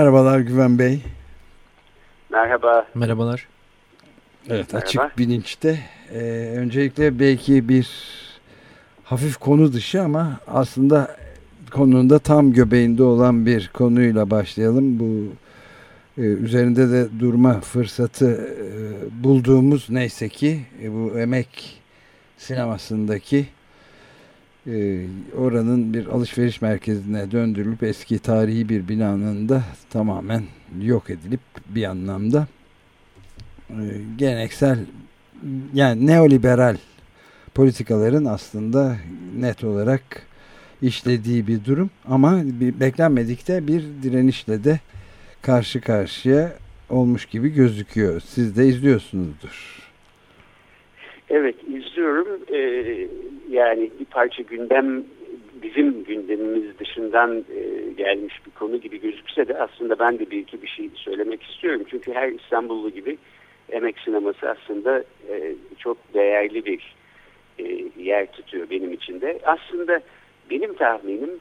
Merhabalar Güven Bey. Merhaba. Merhabalar. Evet Merhaba. açık bilinçte. Ee, öncelikle belki bir hafif konu dışı ama aslında konunun da tam göbeğinde olan bir konuyla başlayalım. Bu e, üzerinde de durma fırsatı e, bulduğumuz neyse ki e, bu emek sinemasındaki e, oranın bir alışveriş merkezine döndürülüp eski tarihi bir binanın da tamamen yok edilip bir anlamda e, geleneksel yani neoliberal politikaların aslında net olarak işlediği bir durum ama bir beklenmedikte bir direnişle de karşı karşıya olmuş gibi gözüküyor. Siz de izliyorsunuzdur. Evet izliyorum. Ee, yani bir parça gündem bizim gündemimiz dışından e, gelmiş bir konu gibi gözükse de aslında ben de bir iki bir şey söylemek istiyorum. Çünkü her İstanbullu gibi emek sineması aslında e, çok değerli bir e, yer tutuyor benim için de. Aslında benim tahminim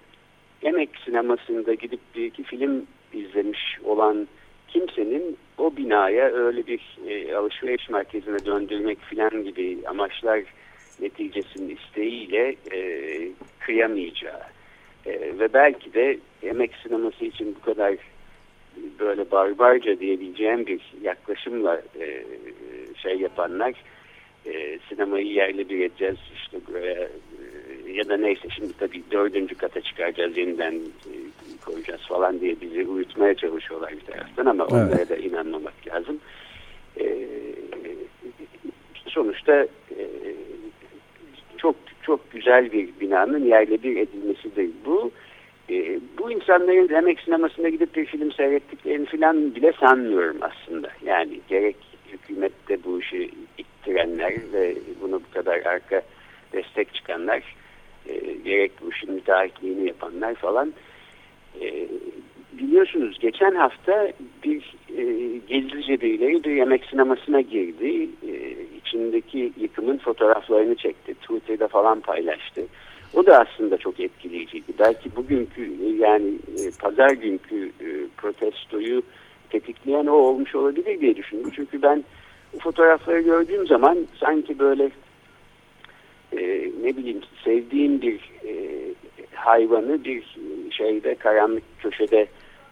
emek sinemasında gidip bir iki film izlemiş olan kimsenin o binaya öyle bir e, alışveriş merkezine döndürmek filan gibi amaçlar neticesinin isteğiyle e, kıyamayacağı. E, ve belki de emek sineması için bu kadar böyle barbarca diyebileceğim bir yaklaşımla e, şey yapanlar e, sinemayı yerle bir edeceğiz işte e, ya da neyse şimdi tabii dördüncü kata çıkaracağız yeniden e, koyacağız falan diye bizi uyutmaya çalışıyorlar bir taraftan ama evet. onlara da inanmamak lazım. E, sonuçta e, çok çok güzel bir binanın yerle bir edilmesidir bu. E, bu insanların demek sinemasında gidip bir film seyrettiklerini falan bile sanmıyorum aslında. Yani gerek hükümette bu işi ittirenler ve bunu bu kadar arka destek çıkanlar e, gerek bu işin müteahhitliğini yapanlar falan e, biliyorsunuz geçen hafta bir e, Gezlice birileri bir yemek sinemasına girdi. E, içindeki yıkımın fotoğraflarını çekti. Twitter'da falan paylaştı. O da aslında çok etkileyiciydi. Belki bugünkü e, yani e, pazar günkü e, protestoyu tetikleyen o olmuş olabilir diye düşündüm. Çünkü ben bu fotoğrafları gördüğüm zaman sanki böyle e, ne bileyim sevdiğim bir e, hayvanı bir şeyde karanlık köşede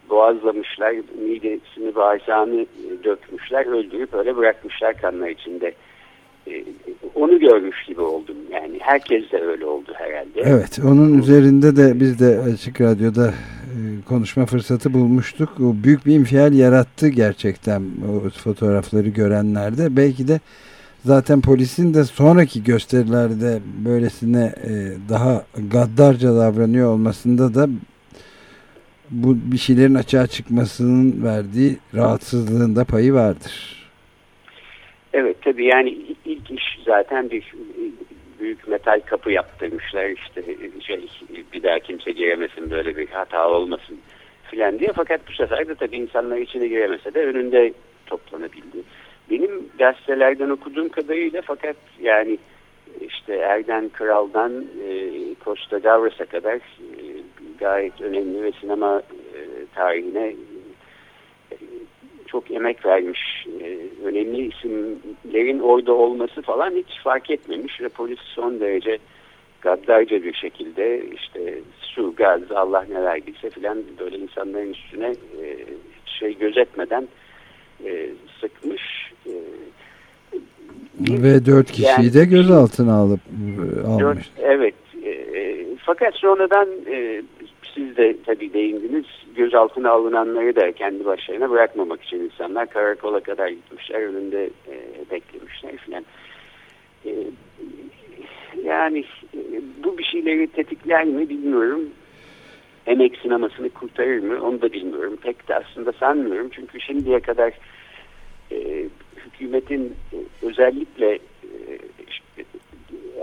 boğazlamışlar, midesini bağırsağını dökmüşler, öldürüp öyle bırakmışlar kanlar içinde. E, onu görmüş gibi oldum yani. Herkes de öyle oldu herhalde. Evet, onun üzerinde de biz de Açık Radyo'da e, konuşma fırsatı bulmuştuk. O büyük bir infial yarattı gerçekten o fotoğrafları görenlerde. Belki de Zaten polisin de sonraki gösterilerde böylesine e, daha gaddarca davranıyor olmasında da bu bir şeylerin açığa çıkmasının verdiği rahatsızlığın da payı vardır. Evet tabii yani ilk iş zaten bir büyük metal kapı yaptırmışlar işte şey bir daha kimse giremesin böyle bir hata olmasın filan diye fakat bu sefer de tabii insanlar içine giremese de önünde toplanabildi. Benim gazetelerden okuduğum kadarıyla fakat yani işte Erden Kral'dan e, Costa Gavras'a kadar e, gayet önemli ve sinema e, tarihine e, çok emek vermiş e, önemli isimlerin orada olması falan hiç fark etmemiş ve polis son derece gaddarca bir şekilde işte su, gaz, Allah ne verdiyse filan böyle insanların üstüne e, şey gözetmeden e, sıkmış. E, Ve dört kişiyi yani, de gözaltına alıp almış. Dört, evet. E, fakat sonradan e, siz de tabii değindiniz. Gözaltına alınanları da kendi başlarına bırakmamak için insanlar karakola kadar gitmişler. Önünde e, beklemişler filan. E, yani e, bu bir şeyleri tetikler mi bilmiyorum. emek sinemasını kurtarır mı onu da bilmiyorum. Pek de aslında sanmıyorum. Çünkü şimdiye kadar e, hükümetin e, özellikle e,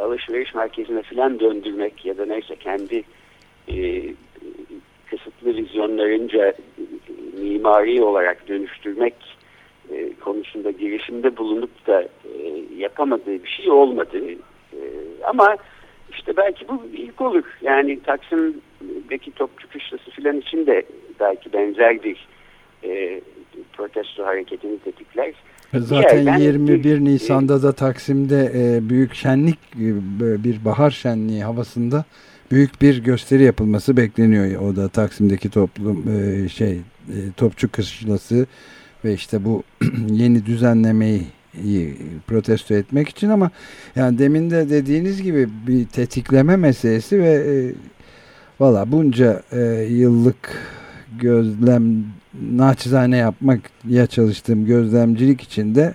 alışveriş merkezine filan döndürmek ya da neyse kendi e, kısıtlı vizyonlarınca e, mimari olarak dönüştürmek e, konusunda girişimde bulunup da e, yapamadığı bir şey olmadı. E, ama işte belki bu ilk olur. Yani Taksim'deki topçu kışlası filan için de belki benzer bir e, protesto hareketini tetikler. Zaten Diğer, 21 Nisan'da da Taksim'de e, büyük şenlik e, bir bahar şenliği havasında büyük bir gösteri yapılması bekleniyor. O da Taksim'deki toplum e, şey e, topçu kışlası ve işte bu yeni düzenlemeyi protesto etmek için ama yani demin de dediğiniz gibi bir tetikleme meselesi ve e, valla bunca e, yıllık gözlem naçizane yapmak ya çalıştığım gözlemcilik içinde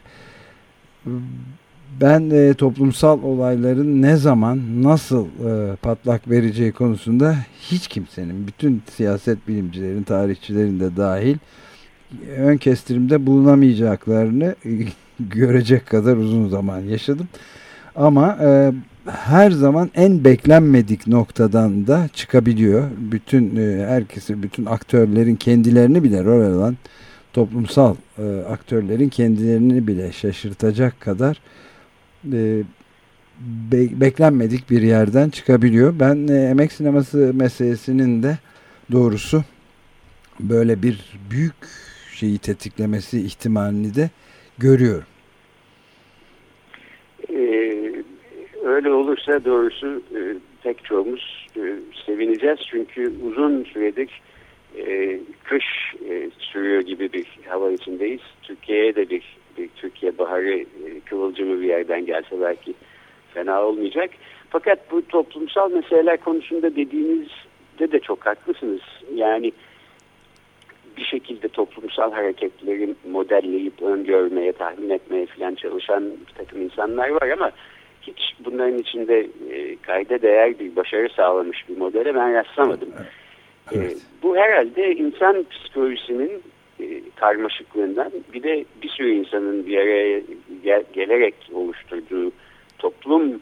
ben e, toplumsal olayların ne zaman nasıl e, patlak vereceği konusunda hiç kimsenin bütün siyaset bilimcilerin tarihçilerin de dahil ön kestirimde bulunamayacaklarını görecek kadar uzun zaman yaşadım. Ama e, her zaman en beklenmedik noktadan da çıkabiliyor. Bütün e, herkesi, bütün aktörlerin kendilerini bile rol alan toplumsal e, aktörlerin kendilerini bile şaşırtacak kadar e, be, beklenmedik bir yerden çıkabiliyor. Ben e, emek sineması meselesinin de doğrusu böyle bir büyük şeyi tetiklemesi ihtimalini de görüyorum. Ee, öyle olursa doğrusu e, pek çoğumuz e, sevineceğiz. Çünkü uzun süredir e, kış e, sürüyor gibi bir hava içindeyiz. Türkiye'ye de bir, bir Türkiye baharı e, kıvılcımı bir yerden gelse belki fena olmayacak. Fakat bu toplumsal meseleler konusunda dediğinizde de çok haklısınız. Yani bir şekilde toplumsal hareketleri modelleyip öngörmeye, tahmin etmeye falan çalışan bir takım insanlar var ama hiç bunların içinde e, kayda değer bir başarı sağlamış bir modele ben rastlamadım. Evet. E, bu herhalde insan psikolojisinin karmaşıklığından bir de bir sürü insanın bir araya gel gelerek oluşturduğu toplum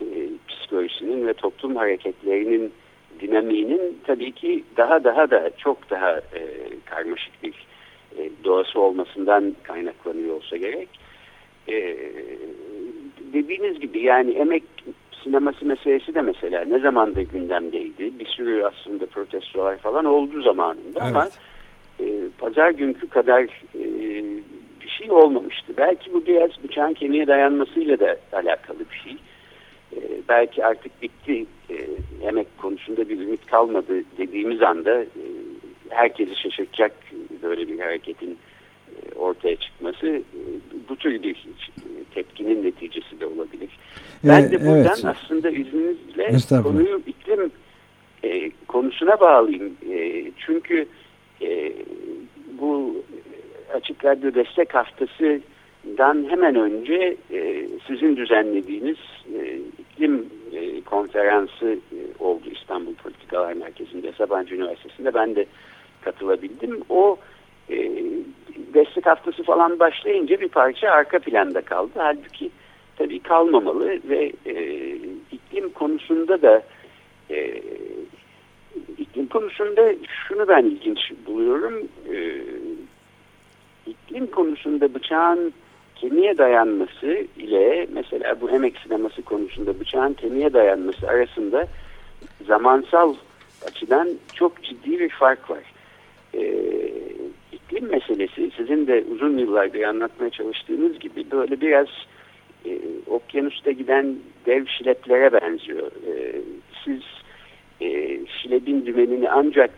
e, psikolojisinin ve toplum hareketlerinin dinamiğinin tabii ki daha daha da çok daha e, karmaşık bir e, doğası olmasından kaynaklanıyor olsa gerek. E, dediğiniz gibi yani emek sineması meselesi de mesela ne zamanda gündemdeydi. Bir sürü aslında protestolar falan oldu zamanında evet. ama e, pazar günkü kadar e, bir şey olmamıştı. Belki bu biraz bıçağın kemiğe dayanmasıyla da alakalı bir şey. E, belki artık bitti e, yemek konusunda bir ümit kalmadı dediğimiz anda e, herkesi şaşırtacak böyle bir hareketin e, ortaya çıkması e, bu tür bir tepkinin neticesi de olabilir. Ben de buradan evet. aslında izninizle konuyu iklim e, konusuna bağlayayım. E, çünkü e, bu Açık Radyo Destek Haftası dan hemen önce e, sizin düzenlediğiniz e, iklim e, konferansı oldu İstanbul Politikalar Merkezi'nde Sabancı Üniversitesi'nde ben de katılabildim. O destek haftası falan başlayınca bir parça arka planda kaldı. Halbuki tabii kalmamalı ve e, iklim konusunda da e, iklim konusunda şunu ben ilginç buluyorum. E, iklim konusunda bıçağın kemiğe dayanması ile mesela bu emek sineması konusunda bıçağın kemiğe dayanması arasında zamansal açıdan çok ciddi bir fark var. Ee, iklim meselesi sizin de uzun yıllardır anlatmaya çalıştığınız gibi böyle biraz e, okyanusta giden dev şileplere benziyor. E, siz e, şilebin dümenini ancak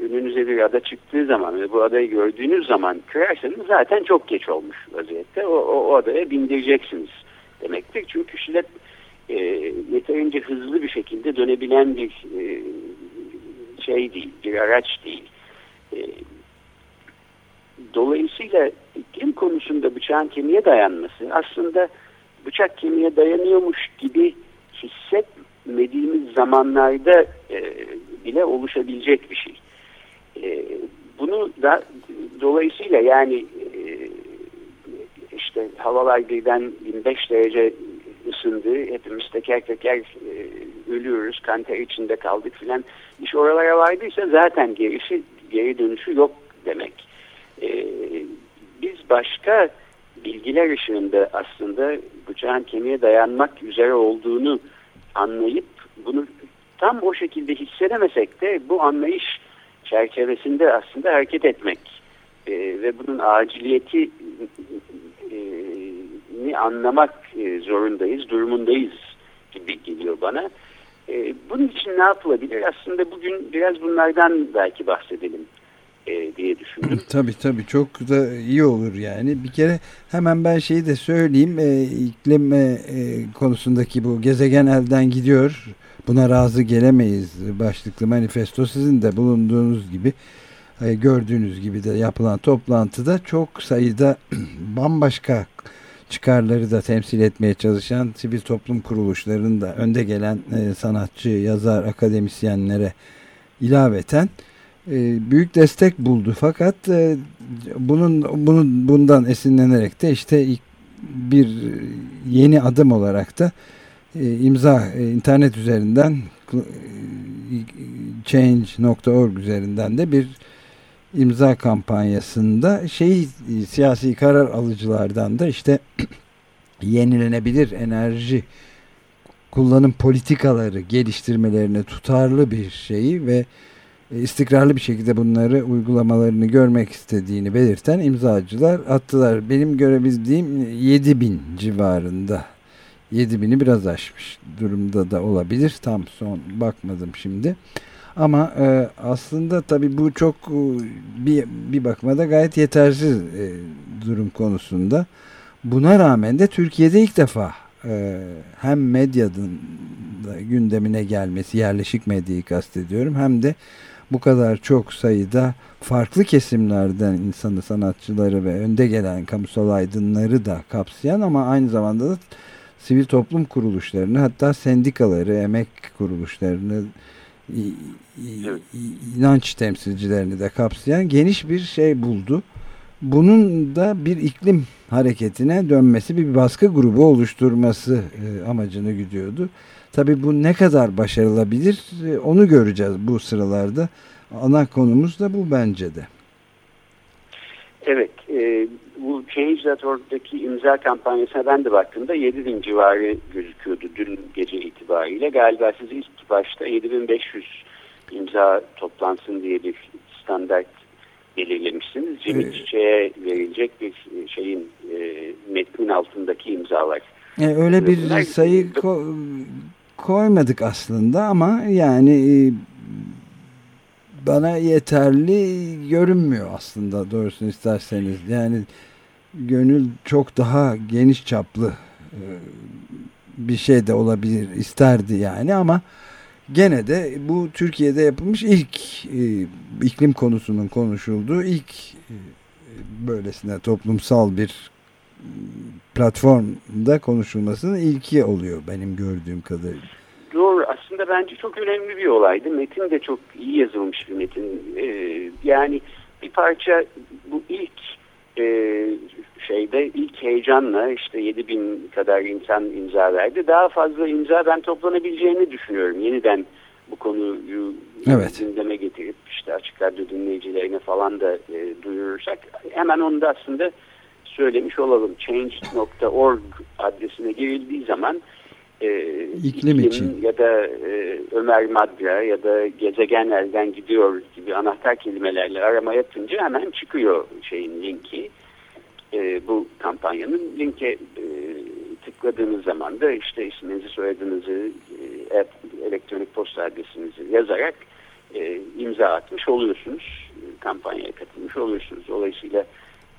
önünüze bir ada çıktığı zaman ve bu adayı gördüğünüz zaman kırarsanız zaten çok geç olmuş vaziyette. O, o, o adaya bindireceksiniz demektir. Çünkü şilep e, yeterince hızlı bir şekilde dönebilen bir e, şey değil, bir araç değil. E, dolayısıyla iklim konusunda bıçağın kemiğe dayanması aslında bıçak kemiğe dayanıyormuş gibi hissetmediğimiz zamanlarda e, bile oluşabilecek bir şey. E, bunu da dolayısıyla yani e, işte havalar birden 25 derece ısındı. Hepimiz teker teker e, ölüyoruz. Kanter içinde kaldık filan. İş oralara vardıysa zaten gerisi, geri dönüşü yok demek. E, biz başka bilgiler ışığında aslında bıçağın kemiğe dayanmak üzere olduğunu anlayıp bunu tam o şekilde hissedemesek de bu anlayış çerçevesinde aslında hareket etmek e, ve bunun aciliyeti e, anlamak e, zorundayız, durumundayız gibi geliyor bana. E, bunun için ne yapılabilir? Aslında bugün biraz bunlardan belki bahsedelim e, diye düşündüm. Tabii tabii çok da iyi olur yani. Bir kere hemen ben şeyi de söyleyeyim. E, iklim e, konusundaki bu gezegen elden gidiyor. Buna razı gelemeyiz başlıklı manifesto sizin de bulunduğunuz gibi e, gördüğünüz gibi de yapılan toplantıda çok sayıda bambaşka çıkarları da temsil etmeye çalışan sivil toplum kuruluşlarının da önde gelen e, sanatçı, yazar, akademisyenlere ilaveten e, büyük destek buldu. Fakat e, bunun bunun bundan esinlenerek de işte bir yeni adım olarak da e, imza e, internet üzerinden e, change.org üzerinden de bir imza kampanyasında şey siyasi karar alıcılardan da işte yenilenebilir enerji kullanım politikaları geliştirmelerine tutarlı bir şeyi ve istikrarlı bir şekilde bunları uygulamalarını görmek istediğini belirten imzacılar attılar. Benim görebildiğim 7 bin civarında 7 bini biraz aşmış durumda da olabilir. Tam son bakmadım şimdi. Ama e, aslında tabii bu çok e, bir, bir bakmada gayet yetersiz e, durum konusunda. Buna rağmen de Türkiye'de ilk defa e, hem medyanın gündemine gelmesi, yerleşik medyayı kastediyorum hem de bu kadar çok sayıda farklı kesimlerden insanı, sanatçıları ve önde gelen kamusal aydınları da kapsayan ama aynı zamanda da sivil toplum kuruluşlarını hatta sendikaları, emek kuruluşlarını inanç temsilcilerini de kapsayan geniş bir şey buldu. Bunun da bir iklim hareketine dönmesi, bir baskı grubu oluşturması e, amacını gidiyordu. Tabii bu ne kadar başarılabilir e, onu göreceğiz bu sıralarda. Ana konumuz da bu bence de. Evet, e, bu Change.org'daki imza kampanyasına ben de baktığımda 7 bin civarı gözüküyordu dün gece itibariyle. Galiba siz ilk başta 7500 imza toplansın diye bir standart belirlemişsiniz. Cemil evet. Çiçek'e verilecek bir şeyin e, metnin altındaki imzalar. E, öyle bir Bunlar, sayı ko koymadık aslında ama yani e, bana yeterli görünmüyor aslında doğrusunu isterseniz. Yani gönül çok daha geniş çaplı e, bir şey de olabilir isterdi yani ama gene de bu Türkiye'de yapılmış ilk e, iklim konusunun konuşulduğu ilk böylesine toplumsal bir platformda konuşulmasının ilki oluyor benim gördüğüm kadarıyla. Doğru. Aslında bence çok önemli bir olaydı. Metin de çok iyi yazılmış bir metin. Ee, yani bir parça bu ilk e, şeyde ilk heyecanla işte 7 bin kadar insan imza verdi. Daha fazla imza ben toplanabileceğini düşünüyorum. Yeniden bu konuyu evet. gündeme getirip işte açık radyo dinleyicilerine falan da e, duyurursak hemen onu da aslında söylemiş olalım. Change.org adresine girildiği zaman e, iklim, için ya da e, Ömer Madra ya da gezegen elden gidiyor gibi anahtar kelimelerle arama yapınca hemen çıkıyor şeyin linki. E, bu kampanyanın linke e, tıkladığınız zaman da işte isminizi soyadınızı e, elektronik posta adresinizi yazarak e, imza atmış oluyorsunuz. Kampanyaya katılmış oluyorsunuz. Dolayısıyla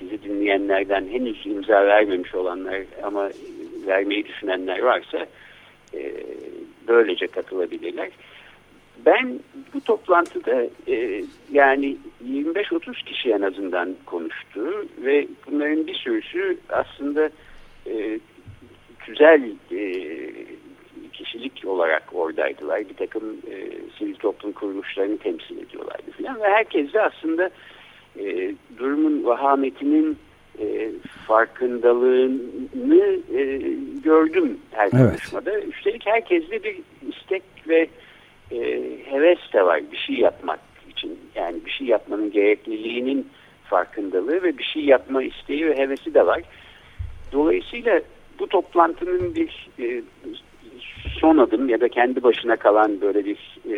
bizi dinleyenlerden henüz imza vermemiş olanlar ama vermeyi düşünenler varsa e, böylece katılabilirler. Ben bu toplantıda e, yani 25-30 kişi en azından konuştu ve bunların bir sürüsü aslında e, güzel e, kişilik olarak oradaydılar. Bir takım e, sivil toplum kuruluşlarını temsil ediyorlardı falan ve herkes de aslında e, durumun vahametinin e, farkındalığını e, gördüm her evet. konuşmada. Üstelik herkeste bir istek ve e, heves de var bir şey yapmak için. Yani bir şey yapmanın gerekliliğinin farkındalığı ve bir şey yapma isteği ve hevesi de var. Dolayısıyla bu toplantının bir e, son adım ya da kendi başına kalan böyle bir e,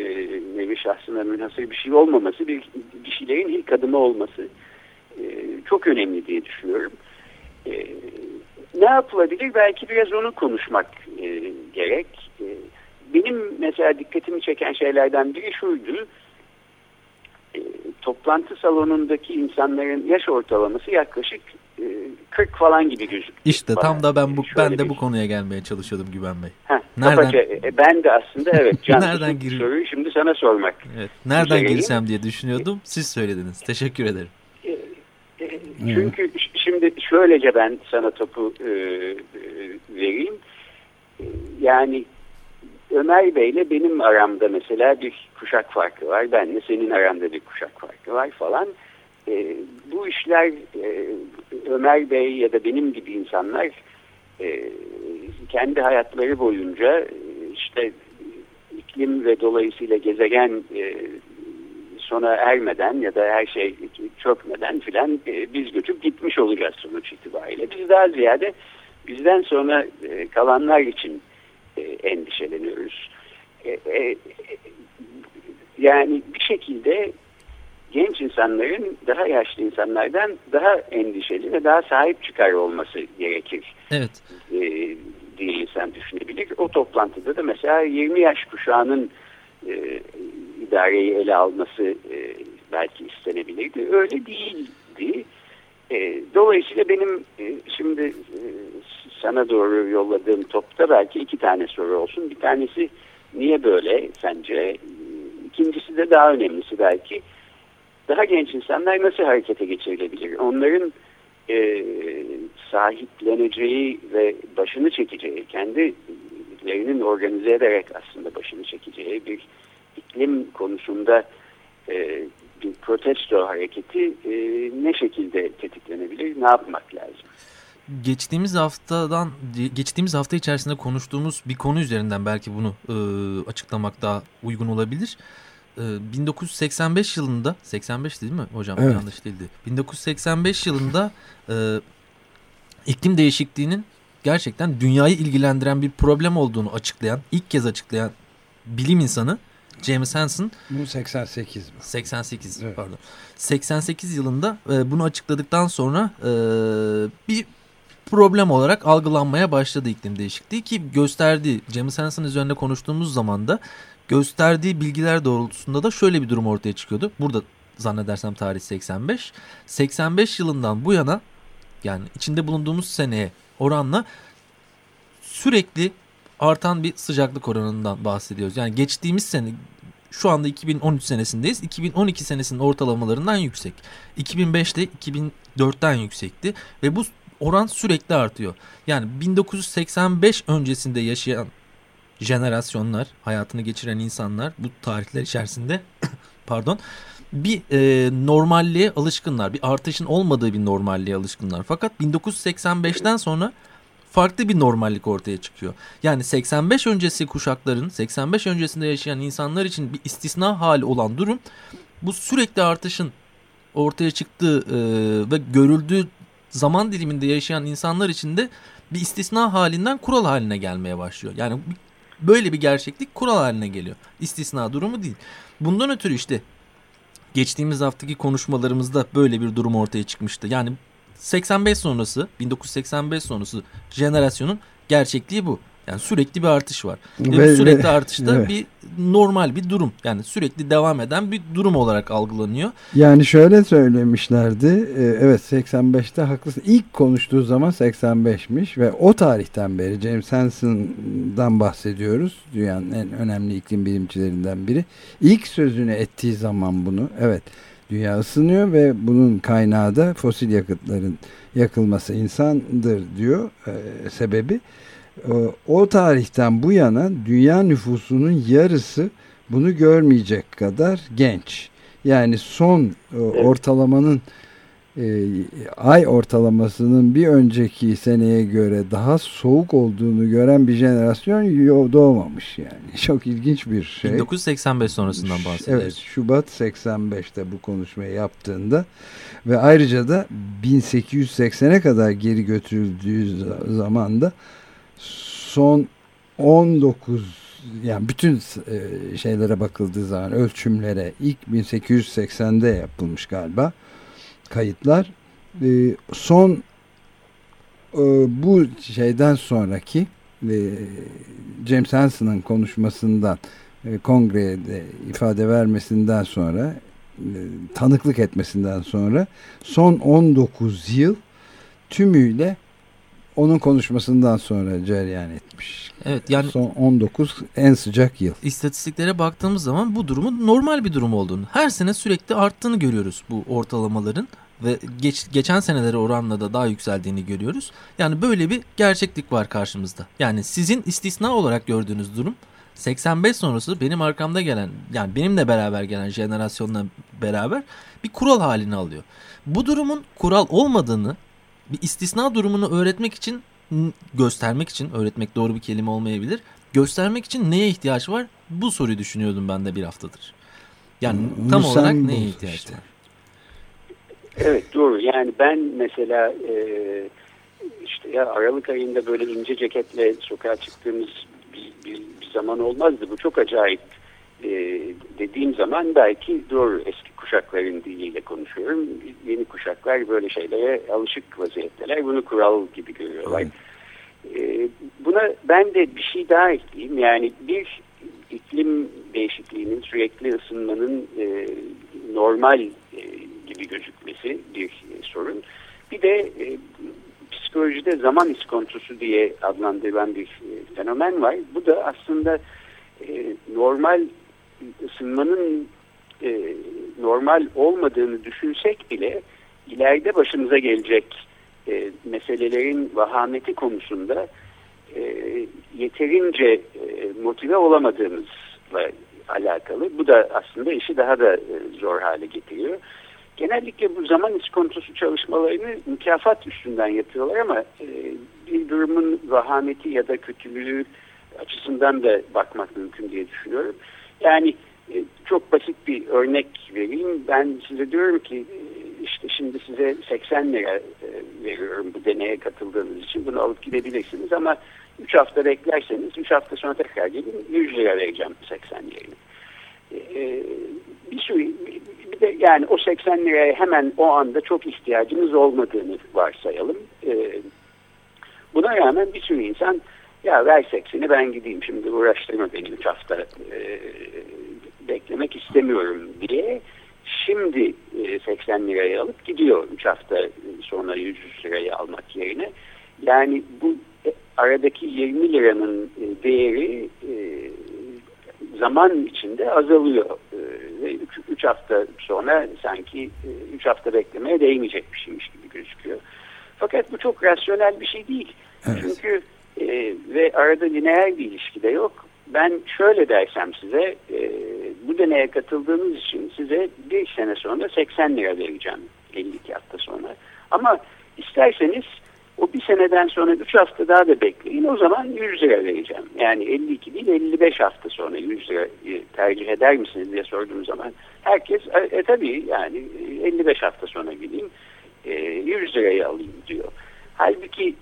nevi şahsına münhasır bir şey olmaması, bir, bir ilk adımı olması e, çok önemli diye düşünüyorum. E, ne yapılabilir? Belki biraz onu konuşmak e, gerek. E, benim mesela dikkatimi çeken şeylerden biri şuydu. E, toplantı salonundaki insanların yaş ortalaması yaklaşık 40 falan gibi gözüküyor. İşte tam da ben bu ben de bu konuya gelmeye çalışıyordum Güven Bey. Heh, nereden kapaca, e, ben de aslında evet can nereden gir soruyu şimdi sana sormak. Evet. Nereden girsem diye düşünüyordum. Siz söylediniz. Teşekkür ederim. E, e, çünkü şimdi şöylece ben sana topu e, vereyim. Yani Ömer Bey ile benim aramda mesela bir kuşak farkı var. Benle senin aranda bir kuşak farkı var falan. E, bu işler e, Ömer Bey ya da benim gibi insanlar e, kendi hayatları boyunca işte iklim ve dolayısıyla gezegen e, sona ermeden ya da her şey çökmeden filan e, biz göçüp gitmiş olacağız sonuç itibariyle. Biz daha ziyade bizden sonra e, kalanlar için e, endişeleniyoruz. E, e, yani bir şekilde genç insanların daha yaşlı insanlardan daha endişeli ve daha sahip çıkar olması gerekir. Evet. E, diye insan düşünebilir. O toplantıda da mesela 20 yaş kuşağının e, idareyi ele alması e, belki istenebilirdi. Öyle değildi. E, dolayısıyla benim e, şimdi e, sana doğru yolladığım topta belki iki tane soru olsun. Bir tanesi niye böyle sence? İkincisi de daha önemlisi belki daha genç insanlar nasıl harekete geçirilebilir? Onların e, sahipleneceği ve başını çekeceği, kendilerinin organize ederek aslında başını çekeceği bir iklim konusunda e, bir protesto hareketi e, ne şekilde tetiklenebilir, ne yapmak lazım? Geçtiğimiz haftadan geçtiğimiz hafta içerisinde konuştuğumuz bir konu üzerinden belki bunu e, açıklamak daha uygun olabilir. 1985 ee, yılında 85 değil mi hocam evet. yanlış değildi. 1985 yılında e, iklim değişikliğinin gerçekten dünyayı ilgilendiren bir problem olduğunu açıklayan ilk kez açıklayan bilim insanı James Hansen. Bu 88 mi? 88 evet. pardon. 88 yılında e, bunu açıkladıktan sonra e, bir problem olarak algılanmaya başladı iklim değişikliği ki gösterdiği James Hansen üzerinde konuştuğumuz zaman da gösterdiği bilgiler doğrultusunda da şöyle bir durum ortaya çıkıyordu. Burada zannedersem tarih 85. 85 yılından bu yana yani içinde bulunduğumuz seneye oranla sürekli artan bir sıcaklık oranından bahsediyoruz. Yani geçtiğimiz sene şu anda 2013 senesindeyiz. 2012 senesinin ortalamalarından yüksek. 2005'te 2004'ten yüksekti ve bu oran sürekli artıyor. Yani 1985 öncesinde yaşayan jenerasyonlar, hayatını geçiren insanlar bu tarihler içerisinde pardon bir e, normalliğe alışkınlar. Bir artışın olmadığı bir normalliğe alışkınlar. Fakat 1985'ten sonra farklı bir normallik ortaya çıkıyor. Yani 85 öncesi kuşakların 85 öncesinde yaşayan insanlar için bir istisna hali olan durum bu sürekli artışın ortaya çıktığı e, ve görüldüğü zaman diliminde yaşayan insanlar için de bir istisna halinden kural haline gelmeye başlıyor. Yani Böyle bir gerçeklik kural haline geliyor. İstisna durumu değil. Bundan ötürü işte geçtiğimiz haftaki konuşmalarımızda böyle bir durum ortaya çıkmıştı. Yani 85 sonrası 1985 sonrası jenerasyonun gerçekliği bu. Yani sürekli bir artış var. Ve, ve sürekli artışta evet. bir normal bir durum. Yani sürekli devam eden bir durum olarak algılanıyor. Yani şöyle söylemişlerdi. E, evet 85'te haklısın. İlk konuştuğu zaman 85'miş ve o tarihten beri James Hansen'dan bahsediyoruz. Dünyanın en önemli iklim bilimcilerinden biri. İlk sözünü ettiği zaman bunu evet dünya ısınıyor ve bunun kaynağı da fosil yakıtların yakılması insandır diyor e, sebebi. O tarihten bu yana dünya nüfusunun yarısı bunu görmeyecek kadar genç. Yani son e, ortalamanın e, ay ortalamasının bir önceki seneye göre daha soğuk olduğunu gören bir jenerasyon doğmamış yani. Çok ilginç bir şey. 1985 sonrasından bahsediyoruz. Evet Şubat 85'te bu konuşmayı yaptığında ve ayrıca da 1880'e kadar geri götürüldüğü zamanda son 19 yani bütün e, şeylere bakıldığı zaman ölçümlere ilk 1880'de yapılmış galiba kayıtlar. E, son e, bu şeyden sonraki James Hansen'ın konuşmasından kongrede ifade vermesinden sonra tanıklık etmesinden sonra son 19 yıl tümüyle onun konuşmasından sonra cereyan etmiş. Evet yani son 19 en sıcak yıl. İstatistiklere baktığımız zaman bu durumun normal bir durum olduğunu, her sene sürekli arttığını görüyoruz bu ortalamaların ve geç, geçen senelere oranla da daha yükseldiğini görüyoruz. Yani böyle bir gerçeklik var karşımızda. Yani sizin istisna olarak gördüğünüz durum 85 sonrası benim arkamda gelen yani benimle beraber gelen jenerasyonla beraber bir kural halini alıyor. Bu durumun kural olmadığını bir istisna durumunu öğretmek için göstermek için öğretmek doğru bir kelime olmayabilir. Göstermek için neye ihtiyaç var? Bu soruyu düşünüyordum ben de bir haftadır. Yani Onu tam olarak neye ihtiyaç işte. var? Evet doğru. Yani ben mesela e, işte ya Aralık ayında böyle ince ceketle sokağa çıktığımız bir, bir, bir zaman olmazdı. Bu çok acayip e, dediğim zaman belki doğru eski kuşakların diliyle konuşuyorum. Yeni kuşaklar böyle şeylere alışık vaziyetteler. Bunu kural gibi görüyorlar. E, buna ben de bir şey daha ekleyeyim. Yani bir iklim değişikliğinin sürekli ısınmanın e, normal e, gibi gözükmesi bir e, sorun. Bir de e, psikolojide zaman iskontosu diye adlandırılan bir e, fenomen var. Bu da aslında e, normal ısınmanın e, normal olmadığını düşünsek bile ileride başımıza gelecek e, meselelerin vahameti konusunda e, yeterince e, motive olamadığımızla alakalı. Bu da aslında işi daha da e, zor hale getiriyor. Genellikle bu zaman iskontosu çalışmalarını mükafat üstünden yapıyorlar ama e, bir durumun vahameti ya da kötülüğü açısından da bakmak mümkün diye düşünüyorum. Yani e, çok basit bir örnek vereyim. Ben size diyorum ki e, işte şimdi size 80 lira e, veriyorum bu deneye katıldığınız için. Bunu alıp gidebilirsiniz ama 3 hafta beklerseniz 3 hafta sonra tekrar gelin 100 lira vereceğim 80 yerine. Bir sürü bir de yani o 80 liraya hemen o anda çok ihtiyacınız olmadığını varsayalım. Buna rağmen bir sürü insan ya ver 80'i ben gideyim şimdi uğraştırma beni 3 hafta beklemek istemiyorum diye şimdi 80 e, liraya alıp gidiyor 3 hafta sonra 100 liraya almak yerine. Yani bu e, aradaki 20 liranın e, değeri zaman içinde azalıyor. Ve 3 hafta sonra sanki 3 hafta beklemeye değmeyecek bir şeymiş gibi gözüküyor. Fakat bu çok rasyonel bir şey değil. Evet. Çünkü ve arada lineer bir ilişki de yok ben şöyle dersem size e, bu deneye katıldığınız için size bir sene sonra 80 lira vereceğim 52 hafta sonra. Ama isterseniz o bir seneden sonra 3 hafta daha da bekleyin o zaman 100 lira vereceğim. Yani 52 değil 55 hafta sonra 100 lira e, tercih eder misiniz diye sorduğum zaman herkes e, e tabii yani 55 hafta sonra gideyim e, 100 lirayı alayım diyor. Halbuki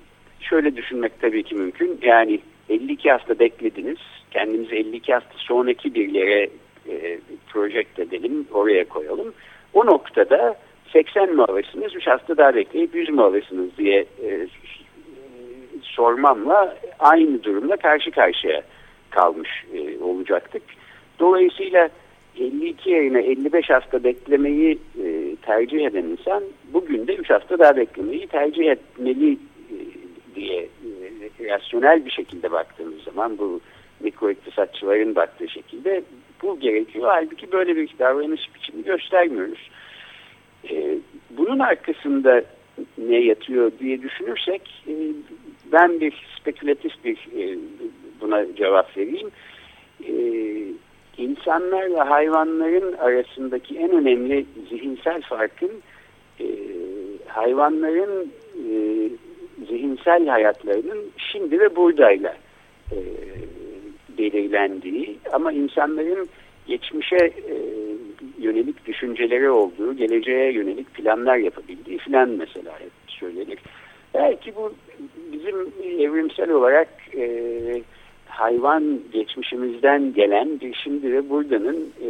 şöyle düşünmek tabii ki mümkün. Yani 52 hafta beklediniz. Kendimizi 52 hafta sonraki bir yere e, project edelim, oraya koyalım. O noktada 80 mi alırsınız, 3 hafta daha bekleyip 100 mü alırsınız diye e, sormamla aynı durumla karşı karşıya kalmış e, olacaktık. Dolayısıyla 52 yerine 55 hafta beklemeyi e, tercih eden insan bugün de 3 hafta daha beklemeyi tercih etmeli e, diye rasyonel bir şekilde baktığımız zaman bu mikro iktisatçıların baktığı şekilde bu gerekiyor. Halbuki böyle bir davranış biçimi göstermiyoruz. Ee, bunun arkasında ne yatıyor diye düşünürsek e, ben bir spekülatif bir e, buna cevap vereyim. E, insanlarla hayvanların arasındaki en önemli zihinsel farkın e, hayvanların e, zihinsel hayatlarının şimdi ve buradayla e, belirlendiği ama insanların geçmişe e, yönelik düşünceleri olduğu, geleceğe yönelik planlar yapabildiği filan mesela hep söylenir. Belki bu bizim evrimsel olarak e, hayvan geçmişimizden gelen bir şimdi ve buradanın e,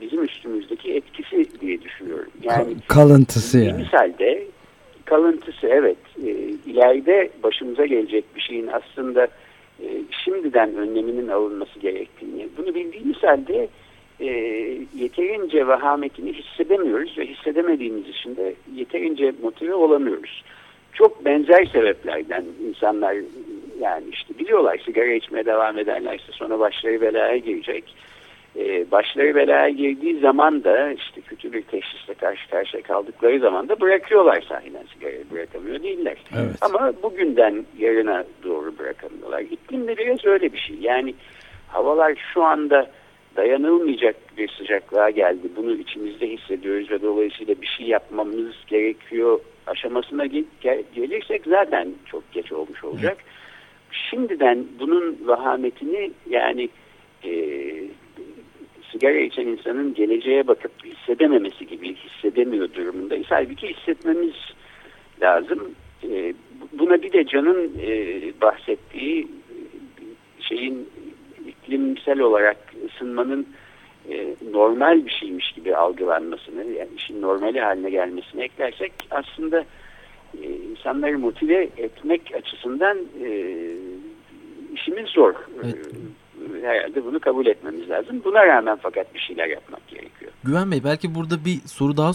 bizim üstümüzdeki etkisi diye düşünüyorum. Yani kalıntısı yani. Misalde kalıntısı evet. E, ileride başımıza gelecek bir şeyin aslında e, şimdiden önleminin alınması gerektiğini, bunu bildiğimiz halde e, yeterince vahametini hissedemiyoruz ve hissedemediğimiz için de yeterince motive olamıyoruz. Çok benzer sebeplerden insanlar yani işte biliyorlar sigara içmeye devam ederlerse sonra başları belaya girecek. Ee, başları belaya girdiği zaman da işte kötü bir teşhisle karşı karşıya kaldıkları zaman da bırakıyorlar sahiden sigarayı bırakamıyor değiller. Evet. Ama bugünden yarına doğru bırakamıyorlar. İklim de biraz öyle bir şey. Yani havalar şu anda dayanılmayacak bir sıcaklığa geldi. Bunu içimizde hissediyoruz ve dolayısıyla bir şey yapmamız gerekiyor aşamasına gel gelirsek zaten çok geç olmuş olacak. Şimdiden bunun vahametini yani e, sigara içen insanın geleceğe bakıp hissedememesi gibi hissedemiyor durumundayız. Halbuki hissetmemiz lazım. E, buna bir de Can'ın e, bahsettiği şeyin iklimsel olarak ısınmanın e, normal bir şeymiş gibi algılanmasını yani işin normali haline gelmesini eklersek aslında e, insanları motive etmek açısından işimiz zor. Evet. Herhalde bunu kabul etmemiz lazım. Buna rağmen fakat bir şeyler yapmak gerekiyor. Güven Bey belki burada bir soru daha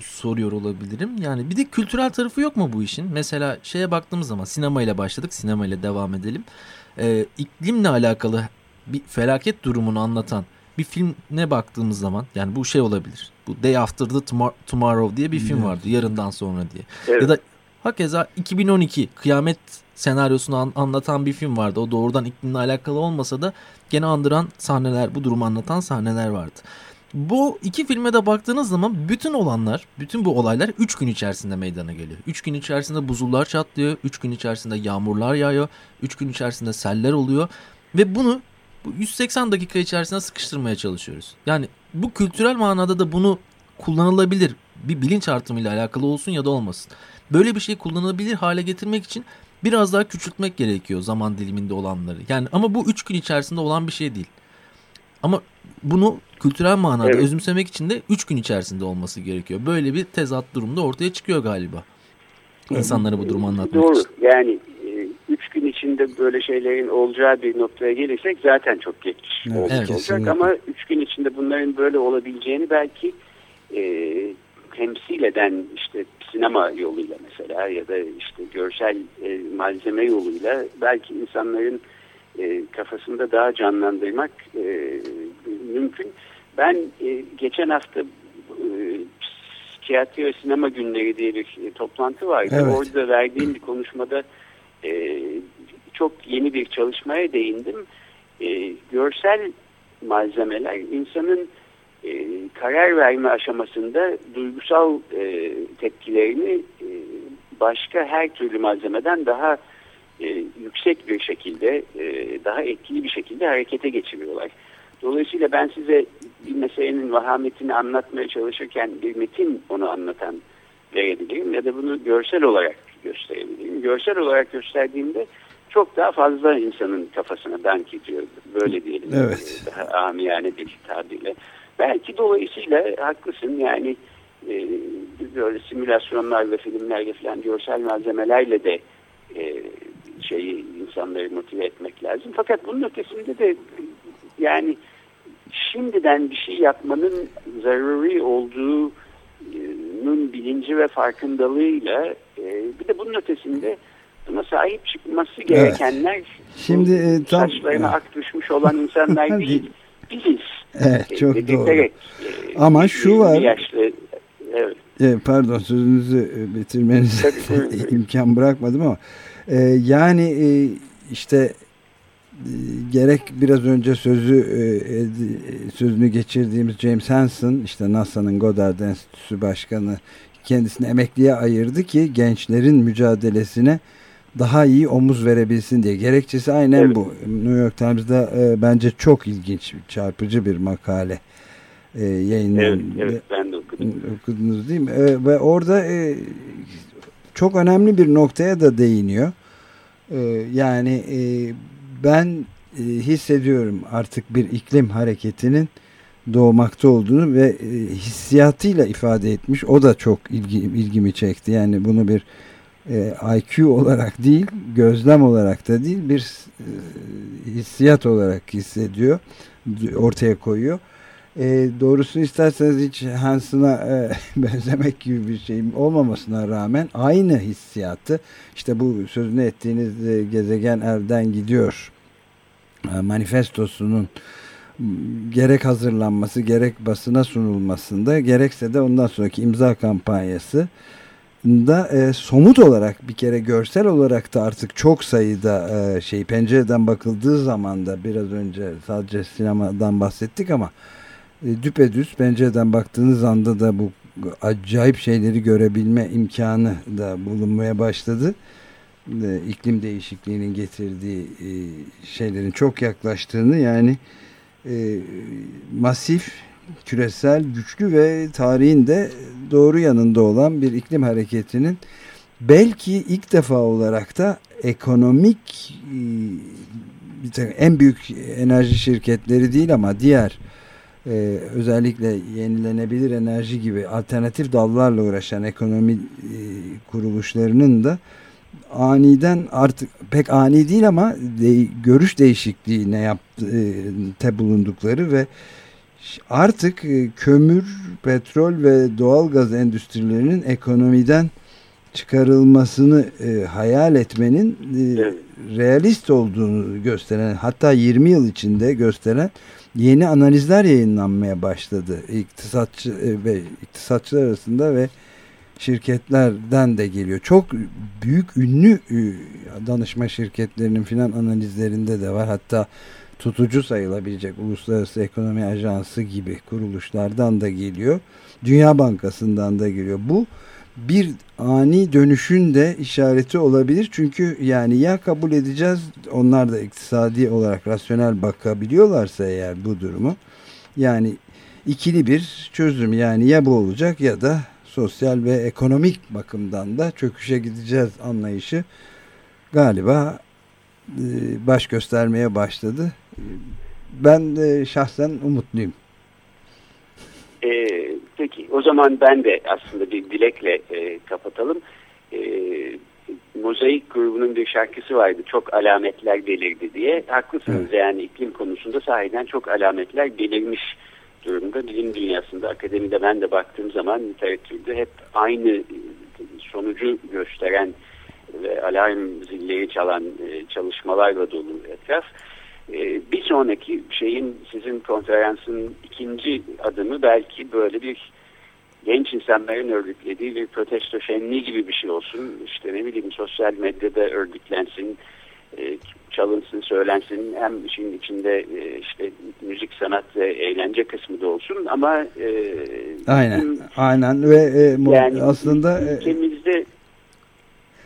soruyor olabilirim. Yani bir de kültürel tarafı yok mu bu işin? Mesela şeye baktığımız zaman sinemayla başladık. Sinemayla devam edelim. Ee, iklimle alakalı bir felaket durumunu anlatan bir filmine baktığımız zaman yani bu şey olabilir. Bu Day After the Tomorrow diye bir film vardı. Yarından sonra diye. Evet. Ya da hakeza 2012 kıyamet senaryosunu an, anlatan bir film vardı. O doğrudan iklimle alakalı olmasa da gene andıran sahneler, bu durumu anlatan sahneler vardı. Bu iki filme de baktığınız zaman bütün olanlar, bütün bu olaylar 3 gün içerisinde meydana geliyor. 3 gün içerisinde buzullar çatlıyor, 3 gün içerisinde yağmurlar yağıyor, 3 gün içerisinde seller oluyor ve bunu bu 180 dakika içerisinde sıkıştırmaya çalışıyoruz. Yani bu kültürel manada da bunu kullanılabilir bir bilinç artımıyla alakalı olsun ya da olmasın. Böyle bir şey kullanılabilir hale getirmek için biraz daha küçültmek gerekiyor zaman diliminde olanları. Yani ama bu 3 gün içerisinde olan bir şey değil. Ama bunu kültürel manada evet. özümsemek için de 3 gün içerisinde olması gerekiyor. Böyle bir tezat durumda ortaya çıkıyor galiba. İnsanlara bu durumu anlatmak Doğru. için. Doğru. Yani üç gün içinde böyle şeylerin olacağı bir noktaya gelirsek zaten çok geç evet, olacak. Kesinlikle. Ama üç gün içinde bunların böyle olabileceğini belki e, temsil eden işte sinema yoluyla mesela ya da işte görsel e, malzeme yoluyla belki insanların e, kafasında daha canlandırmak e, mümkün. Ben e, geçen hafta e, psikiyatri ve sinema günleri diye bir e, toplantı vardı. Evet. Orada verdiğim bir konuşmada e, çok yeni bir çalışmaya değindim. E, görsel malzemeler insanın e, karar verme aşamasında duygusal e, tepkilerini e, başka her türlü malzemeden daha e, yüksek bir şekilde, e, daha etkili bir şekilde harekete geçiriyorlar. Dolayısıyla ben size bir meselenin vahametini anlatmaya çalışırken bir metin onu anlatan verebilirim ya da bunu görsel olarak gösterebilirim. Görsel olarak gösterdiğimde çok daha fazla insanın kafasına dank gidiyor. Böyle diyelim. Evet. Daha amiyane bir tabirle. Belki dolayısıyla haklısın yani e, böyle simülasyonlarla, filmlerle falan görsel malzemelerle de e, şeyi insanları motive etmek lazım. Fakat bunun ötesinde de yani şimdiden bir şey yapmanın zaruri olduğu bunun bilinci ve farkındalığıyla e, bir de bunun ötesinde buna sahip çıkması gerekenler evet. Şimdi e, tam saçlarına ak düşmüş olan insanlar değil biziz. Evet e, çok doğru. E, Ama şu var. Yaşlı, evet. E, pardon sözünüzü bitirmenize imkan bırakmadım ama E, yani e, işte e, gerek biraz önce sözü e, sözünü geçirdiğimiz James Hansen işte NASA'nın Goddard Enstitüsü Başkanı kendisini emekliye ayırdı ki gençlerin mücadelesine daha iyi omuz verebilsin diye. Gerekçesi aynen evet. bu. New York Times'da e, bence çok ilginç, çarpıcı bir makale e, yayınlandı. Evet, evet ben de okudum. Okudunuz değil mi? E, ve orada e, çok önemli bir noktaya da değiniyor. E, yani e, ben e, hissediyorum artık bir iklim hareketinin doğmakta olduğunu ve e, hissiyatıyla ifade etmiş. O da çok ilgi, ilgimi çekti. Yani bunu bir e, IQ olarak değil, gözlem olarak da değil, bir e, hissiyat olarak hissediyor, ortaya koyuyor. E, doğrusunu isterseniz hiç Hansen'a e, benzemek gibi bir şeyim olmamasına rağmen aynı hissiyatı, işte bu sözünü ettiğiniz e, gezegen elden gidiyor e, manifestosunun gerek hazırlanması gerek basına sunulmasında gerekse de ondan sonraki imza kampanyası da e, somut olarak bir kere görsel olarak da artık çok sayıda e, şey pencereden bakıldığı zaman da biraz önce sadece sinemadan bahsettik ama e, düpedüz pencereden baktığınız anda da bu acayip şeyleri görebilme imkanı da bulunmaya başladı. E, iklim değişikliğinin getirdiği e, şeylerin çok yaklaştığını yani e, masif, küresel, güçlü ve tarihin de doğru yanında olan bir iklim hareketinin belki ilk defa olarak da ekonomik e, en büyük enerji şirketleri değil ama diğer e, özellikle yenilenebilir enerji gibi alternatif dallarla uğraşan ekonomi e, kuruluşlarının da aniden artık pek ani değil ama de, görüş değişikliğine yaptı e, te bulundukları ve artık e, kömür, petrol ve doğal gaz endüstrilerinin ekonomiden çıkarılmasını e, hayal etmenin e, evet. realist olduğunu gösteren hatta 20 yıl içinde gösteren yeni analizler yayınlanmaya başladı iktisatçı e, ve iktisatçılar arasında ve şirketlerden de geliyor. Çok büyük ünlü e, danışma şirketlerinin filan analizlerinde de var. Hatta tutucu sayılabilecek Uluslararası Ekonomi Ajansı gibi kuruluşlardan da geliyor. Dünya Bankası'ndan da geliyor. Bu bir ani dönüşün de işareti olabilir. Çünkü yani ya kabul edeceğiz onlar da iktisadi olarak rasyonel bakabiliyorlarsa eğer bu durumu yani ikili bir çözüm yani ya bu olacak ya da sosyal ve ekonomik bakımdan da çöküşe gideceğiz anlayışı galiba e, baş göstermeye başladı. Ben de şahsen umutluyum. Ee, peki o zaman ben de aslında bir dilekle e, kapatalım. E, Mozaik grubunun bir şarkısı vardı. Çok alametler belirdi diye. Haklısınız evet. yani iklim konusunda sahiden çok alametler belirmiş durumda. Bilim dünyasında, akademide ben de baktığım zaman literatürde hep aynı sonucu gösteren ve alarm zilleri çalan e, çalışmalarla dolu etraf. E, bir sonraki şeyin sizin konferansın ikinci adımı belki böyle bir genç insanların örgütlediği bir protesto şenliği gibi bir şey olsun. İşte ne bileyim sosyal medyada örgütlensin, e, çalınsın, söylensin. Hem işin içinde e, işte müzik, sanat ve eğlence kısmı da olsun ama e, aynen, bizim, aynen ve e, yani aslında ülkemizde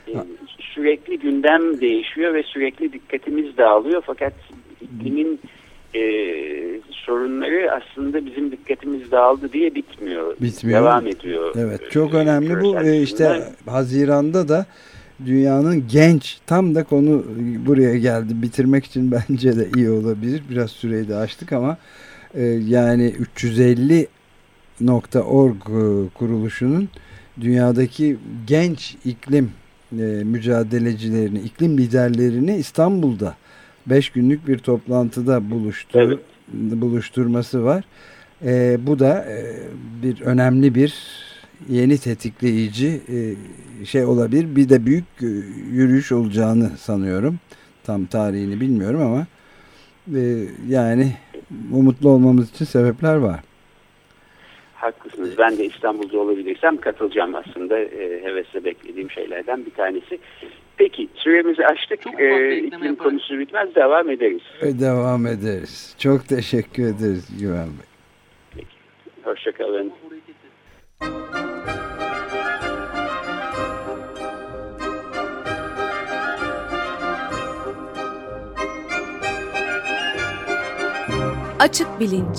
e, sürekli gündem değişiyor ve sürekli dikkatimiz dağılıyor fakat iklimin e, sorunları aslında bizim dikkatimiz dağıldı diye bitmiyor. Bitmiyor. Devam ediyor. Evet çok önemli bu e, işte Haziran'da da dünyanın genç tam da konu buraya geldi bitirmek için bence de iyi olabilir biraz süreyi de açtık ama e, yani 350.org e, kuruluşunun dünyadaki genç iklim e, mücadelecilerini iklim liderlerini İstanbul'da 5 günlük bir toplantıda buluştur, evet. buluşturması var. E, bu da e, bir önemli bir yeni tetikleyici e, şey olabilir. Bir de büyük e, yürüyüş olacağını sanıyorum. Tam tarihini bilmiyorum ama e, yani umutlu olmamız için sebepler var. haklısınız. Ben de İstanbul'da olabilirsem katılacağım aslında. E, hevesle beklediğim şeylerden bir tanesi. Peki süremizi açtık. E, iklim konusu bitmez. Devam ederiz. E, devam ederiz. Çok teşekkür ederiz Güven Bey. Peki. Hoşçakalın. Açık Bilinç